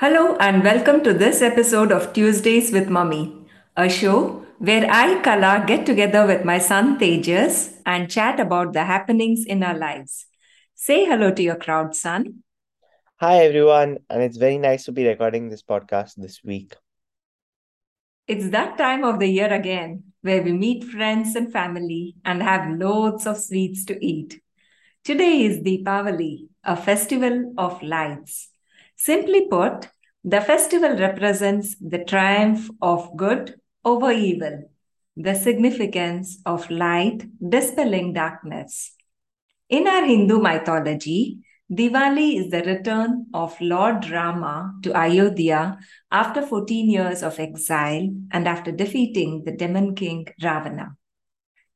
Hello, and welcome to this episode of Tuesdays with Mummy, a show where I, Kala, get together with my son Tejas and chat about the happenings in our lives. Say hello to your crowd, son. Hi, everyone, and it's very nice to be recording this podcast this week. It's that time of the year again where we meet friends and family and have loads of sweets to eat. Today is Deepavali, a festival of lights. Simply put, the festival represents the triumph of good over evil, the significance of light dispelling darkness. In our Hindu mythology, Diwali is the return of Lord Rama to Ayodhya after 14 years of exile and after defeating the demon king Ravana.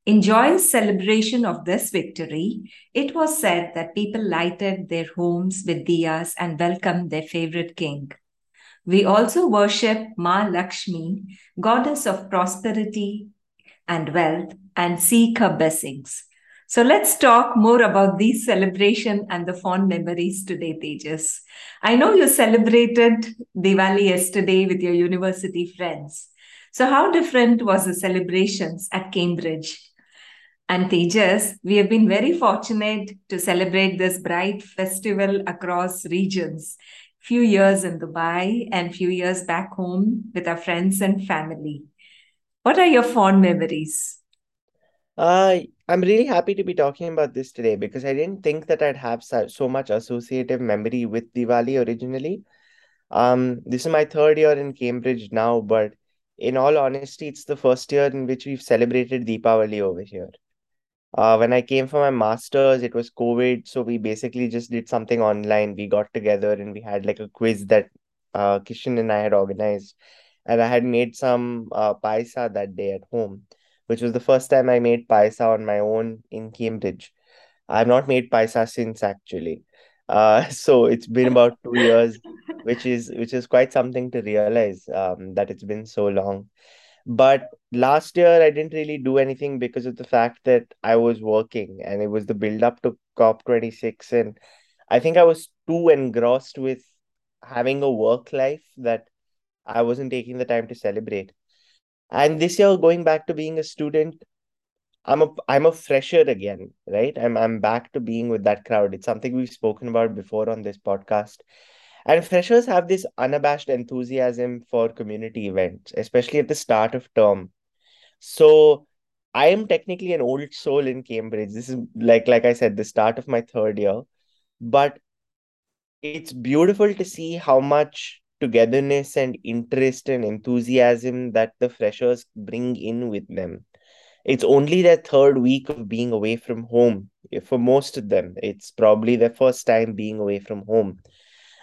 In joyous celebration of this victory, it was said that people lighted their homes with diyas and welcomed their favorite king. We also worship Ma Lakshmi, goddess of prosperity and wealth, and seek her blessings. So let's talk more about these celebration and the fond memories today, Tejas. I know you celebrated Diwali yesterday with your university friends. So how different was the celebrations at Cambridge? And Tejas, we have been very fortunate to celebrate this bright festival across regions. Few years in Dubai and few years back home with our friends and family. What are your fond memories? Uh, I'm really happy to be talking about this today because I didn't think that I'd have so, much associative memory with Diwali originally. Um, this is my third year in Cambridge now, but in all honesty, it's the first year in which we've celebrated Deepavali over here. Uh, when I came for my master's, it was COVID, so we basically just did something online. We got together and we had like a quiz that uh, Kishan and I had organized, and I had made some uh, payasa that day at home, which was the first time I made payasa on my own in Cambridge. I've not made payasa since actually. Uh, so it's been about two years, which is which is quite something to realize um, that it's been so long. But last year, I didn't really do anything because of the fact that I was working and it was the build up to COP26. And I think I was too engrossed with having a work life that I wasn't taking the time to celebrate. And this year, going back to being a student, I'm a I'm a fresher again, right? I'm I'm back to being with that crowd. It's something we've spoken about before on this podcast. And freshers have this unabashed enthusiasm for community events, especially at the start of term. So I am technically an old soul in Cambridge. This is like like I said, the start of my third year. But it's beautiful to see how much togetherness and interest and enthusiasm that the freshers bring in with them. It's only their third week of being away from home. Eh, for most of them, it's probably their first time being away from home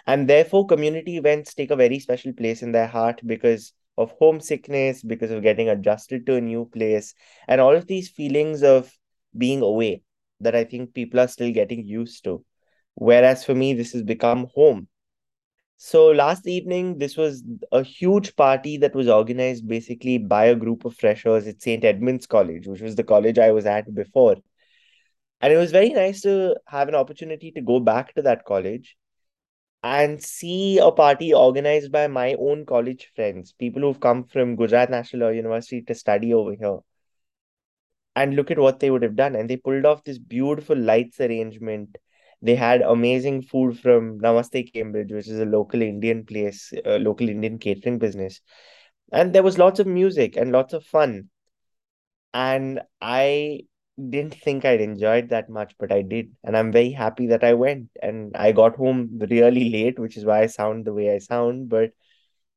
and therefore community events take a very special place in their heart because of homesickness because of getting adjusted to a new place and all of these feelings of being away that i think people are still getting used to. Whereas for me this has become home. So last evening this was a huge party that was organized basically by a group of freshers at st edmund's college which was the college i was at before. And it was very nice to have an opportunity to go back to that college and see a party organized by my own college friends, people who've come from Gujarat National University to study over here. And look at what they would have done. And they pulled off this beautiful lights arrangement. They had amazing food from Namaste Cambridge, which is a local Indian place, a local Indian catering business. And there was lots of music and lots of fun. And I didn't think I'd enjoyed that much, but I did. And I'm very happy that I went. And I got home really late, which is why I sound the way I sound. But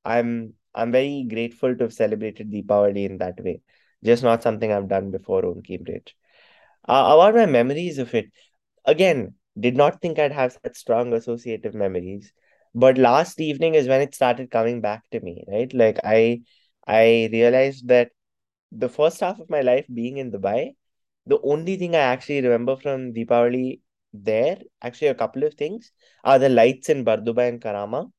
I'm I'm very grateful to have celebrated Deepavali in that way. Just not something I've done before on Cambridge. Uh, about my memories of it, again, did not think I'd have such strong associative memories. But last evening is when it started coming back to me, right? Like I I realized that the first half of my life being in Dubai the only thing I actually remember from Deepavali there, actually a couple of things, are the lights in Bur Dubai and Karama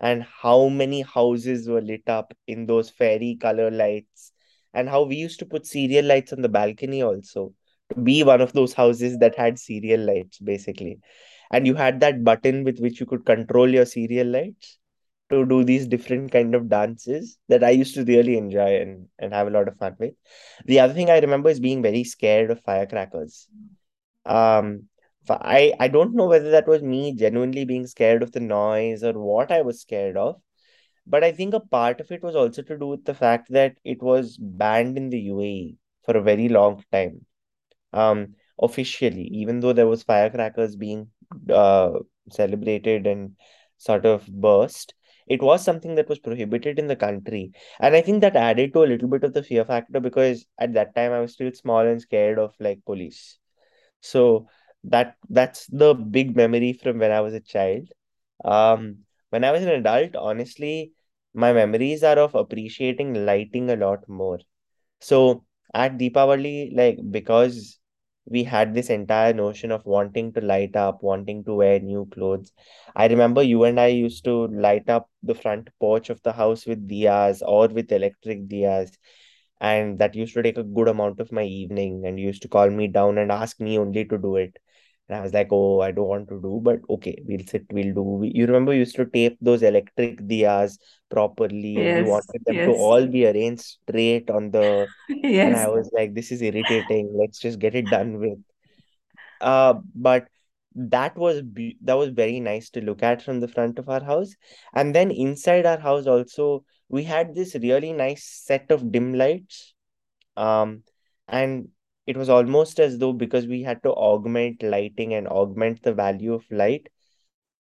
and how many houses were lit up in those fairy color lights and how we used to put serial lights on the balcony also to be one of those houses that had serial lights basically. And you had that button with which you could control your serial lights to do these different kind of dances that I used to really enjoy and, and have a lot of fun with. The other thing I remember is being very scared of firecrackers. Um, I, I don't know whether that was me genuinely being scared of the noise or what I was scared of, but I think a part of it was also to do with the fact that it was banned in the UAE for a very long time. Um, officially, even though there was firecrackers being uh, celebrated and sort of burst, it was something that was prohibited in the country. And I think that added to a little bit of the fear factor because at that time I was still small and scared of like police. So that that's the big memory from when I was a child. Um, when I was an adult, honestly, my memories are of appreciating lighting a lot more. So at Deepavali, like because we had this entire notion of wanting to light up, wanting to wear new clothes. I remember you and I used to light up the front porch of the house with diyas or with electric diyas. And that used to take a good amount of my evening. And you used to call me down and ask me only to do it. And I was like, oh, I don't want to do, but okay, we'll sit, we'll do. We, you remember you used to tape those electric diyas properly and you Yes, wanted them to all be arranged straight on the yes. and I was like, this is irritating. Let's just get it done with. Uh, but that was be- that was very nice to look at from the front of our house. And then inside our house also, we had this really nice set of dim lights. Um, and it was almost as though because we had to augment lighting and augment the value of light,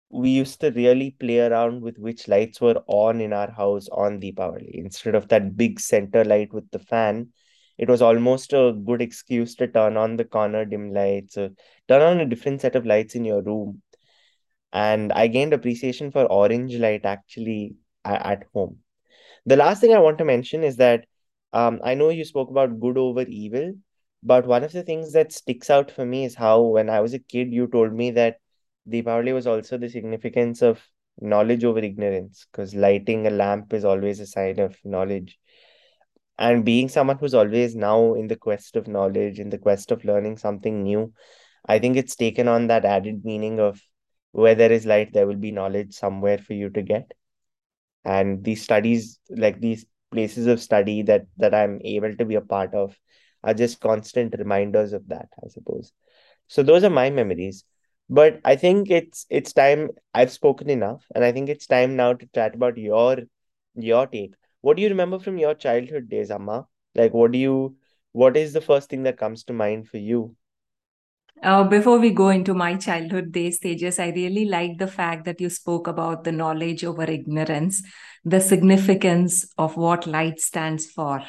we used to really play around with which lights were on in our house on Deepavali. Instead of that big center light with the fan, it was almost a good excuse to turn on the corner dim lights, or turn on a different set of lights in your room. And I gained appreciation for orange light actually at home. The last thing I want to mention is that um, I know you spoke about good over evil, but one of the things that sticks out for me is how, when I was a kid, you told me that Deepavali was also the significance of knowledge over ignorance, because lighting a lamp is always a sign of knowledge. And being someone who's always now in the quest of knowledge, in the quest of learning something new, I think it's taken on that added meaning of where there is light, there will be knowledge somewhere for you to get and these studies like these places of study that that i'm able to be a part of are just constant reminders of that i suppose. So those are my memories. But i think it's it's time i've spoken enough and i think it's time now to chat about your your take. What do you remember from your childhood days amma? Like what do you what is the first thing that comes to mind for you? Uh, before we go into my childhood days Tejas, I really like the fact that you spoke about the knowledge over ignorance, the significance of what light stands for.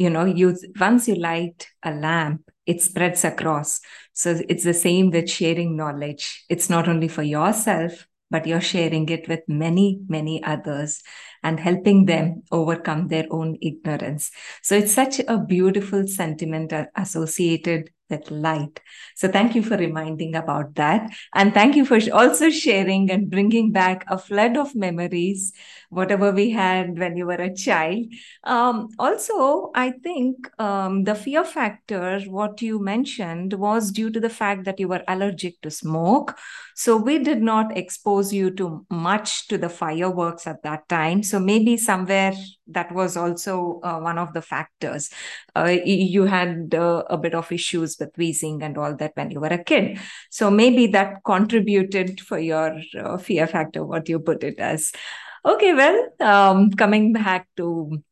You know, you once you light a lamp, it spreads across. So it's the same with sharing knowledge. It's not only for yourself, but you're sharing it with many, many others and helping them overcome their own ignorance. So it's such a beautiful sentiment associated with light. So thank you for reminding about that. And thank you for also sharing and bringing back a flood of memories, whatever we had when you were a child. Um, also, I think um, the fear factor, what you mentioned, was due to the fact that you were allergic to smoke. So we did not expose you to much to the fireworks at that time. So maybe somewhere that was also uh, one of the factors. Uh, you had uh, a bit of issues with wheezing and all that when you were a kid. So maybe that contributed for your uh, fear factor, what you put it as. Okay, well, um, coming back to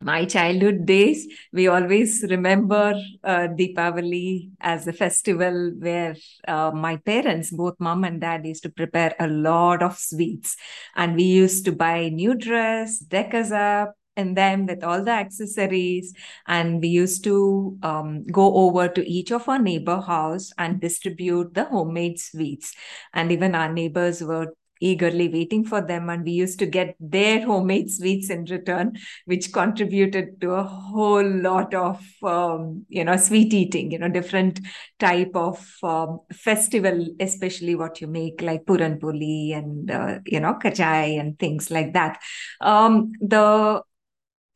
my childhood days, we always remember uh, Deepavali as a festival where uh, my parents, both mom and dad, used to prepare a lot of sweets. And we used to buy new dress, deck us up, and then with all the accessories and we used to um, go over to each of our neighbor house and distribute the homemade sweets and even our neighbors were eagerly waiting for them and we used to get their homemade sweets in return which contributed to a whole lot of um, you know sweet eating you know different type of um, festival especially what you make like puran puli and uh, you know kachai and things like that. Um, the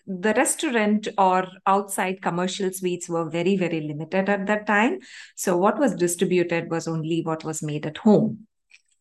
the restaurant or outside commercial sweets were very very limited at that time. So what was distributed was only what was made at home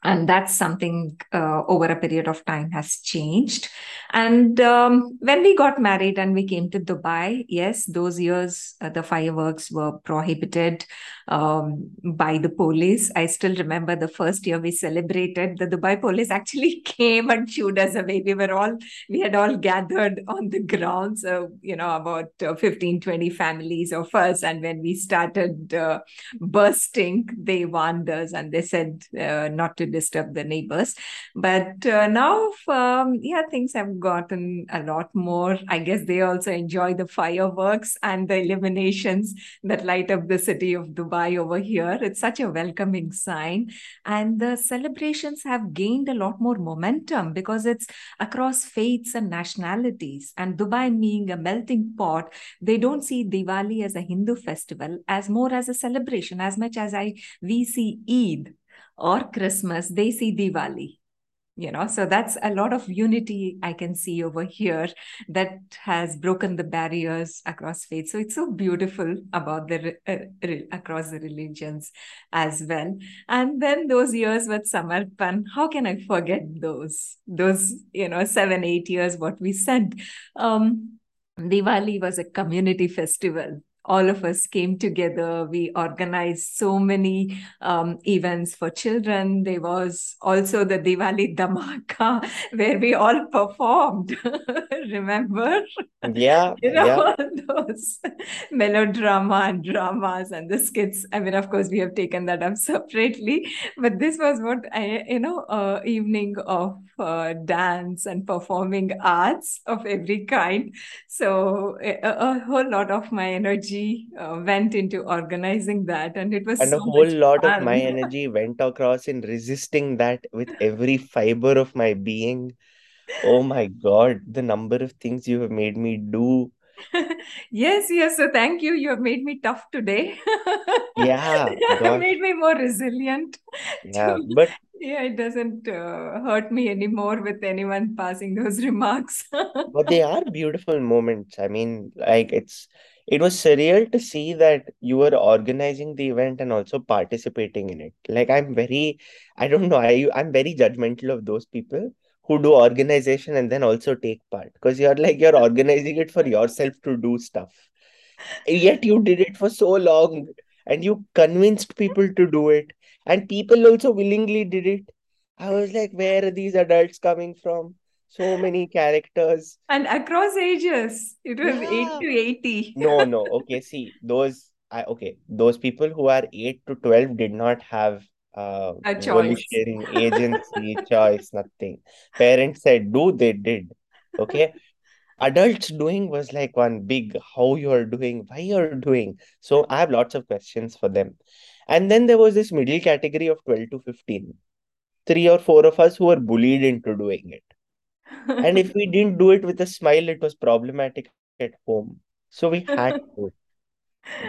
and that's something uh, over a period of time has changed. And um, when we got married and we came to dubai yes those years uh, the fireworks were prohibited um, by the police. I still remember the first year we celebrated the dubai police actually came and shooed us. Away we were all we had all gathered on the ground so you know about uh, 15 20 families of us. And when we started uh, bursting they warned us and they said uh, not to disturb the neighbors. But uh, now, um, yeah, things have gotten a lot more. I guess they also enjoy the fireworks and the illuminations that light up the city of Dubai over here. It's such a welcoming sign. And the celebrations have gained a lot more momentum because it's across faiths and nationalities. And Dubai being a melting pot, they don't see Diwali as a Hindu festival, as more as a celebration, as much as I we see Eid or Christmas, they see Diwali. You know, so that's a lot of unity I can see over here that has broken the barriers across faith. So it's so beautiful about the uh, across the religions as well. And then those years with Samarpan, how can I forget those? Those you know seven eight years what we sent. Um, Diwali was a community festival all of us came together. We organized so many um, events for children. There was also the Diwali Dhamaka where we all performed. Remember? Yeah, you know, yeah. those melodrama and dramas and the skits. I mean, of course, we have taken that up separately, but this was what I, you know, uh, evening of uh, dance and performing arts of every kind. So a, a whole lot of my energy energy uh, went into organizing that and it was and so a whole lot fun. of my energy went across in resisting that with every fiber of my being. Oh my god the number of things you have made me do. Yes yes so thank you. You have made me tough today. Yeah gosh. made me more resilient. Yeah to, but yeah it doesn't uh, hurt me anymore with anyone passing those remarks. But they are beautiful moments. I mean like it's it was surreal to see that you were organizing the event and also participating in it. Like i'm very i don't know i i'm very judgmental of those people who do organization and then also take part because you're like you're organizing it for yourself to do stuff. Yet you did it for so long and you convinced people to do it and people also willingly did it. I was like where are these adults coming from so many characters. And across ages it was yeah. 8 to 80 no no. Okay see those I, okay those people who are 8 to 12 did not have uh, a choice. agency choice nothing. Parents said do they did. Okay? Adults doing was like one big how you're doing? Why you're doing? So i have lots of questions for them. And then there was this middle category of 12 to 15 three or four of us who were bullied into doing it and if we didn't do it with a smile it was problematic at home so we had to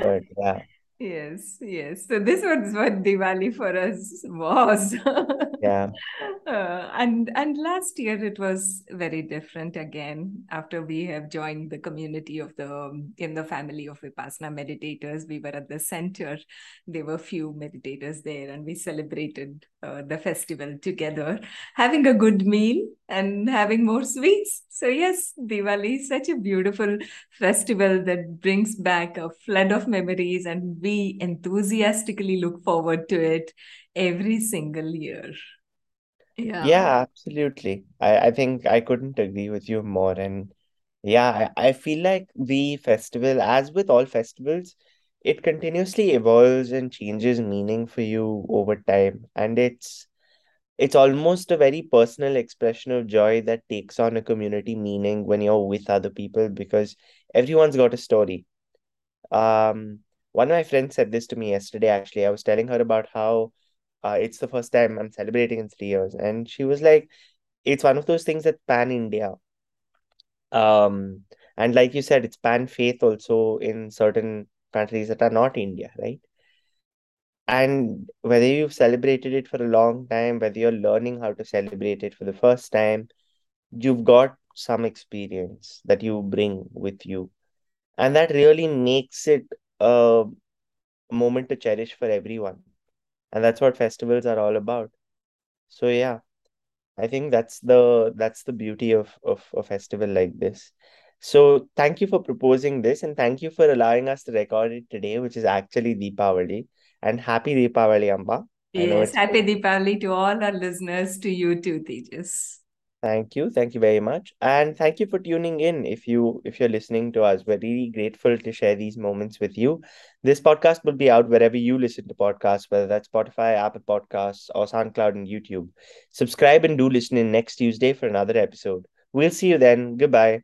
but yeah Yes, yes. So this was what Diwali for us was. yeah. Uh, and and last year it was very different again. After we have joined the community of the in the family of Vipassana meditators, we were at the center. There were few meditators there, and we celebrated uh, the festival together, having a good meal and having more sweets. So, yes, Diwali is such a beautiful festival that brings back a flood of memories, and we enthusiastically look forward to it every single year. Yeah. Yeah, absolutely. I, I think I couldn't agree with you more. And yeah, I, I feel like the festival, as with all festivals, it continuously evolves and changes meaning for you over time. And it's it's almost a very personal expression of joy that takes on a community meaning when you're with other people because everyone's got a story. Um, one of my friends said this to me yesterday, actually. I was telling her about how uh, it's the first time I'm celebrating in three years. And she was like, it's one of those things that pan India. Um, and like you said, it's pan faith also in certain countries that are not India, right? And whether you've celebrated it for a long time, whether you're learning how to celebrate it for the first time, you've got some experience that you bring with you. And that really makes it a moment to cherish for everyone. And that's what festivals are all about. So yeah, I think that's the that's the beauty of of a festival like this. So thank you for proposing this and thank you for allowing us to record it today, which is actually Deepavali. And happy Deepavali, Amba. Yes, happy Deepavali to all our listeners, to you too, Tejas. Thank you. Thank you very much. And thank you for tuning in. If you if you're listening to us, we're really grateful to share these moments with you. This podcast will be out wherever you listen to podcasts, whether that's Spotify, Apple Podcasts, or SoundCloud and YouTube. Subscribe and do listen in next Tuesday for another episode. We'll see you then. Goodbye.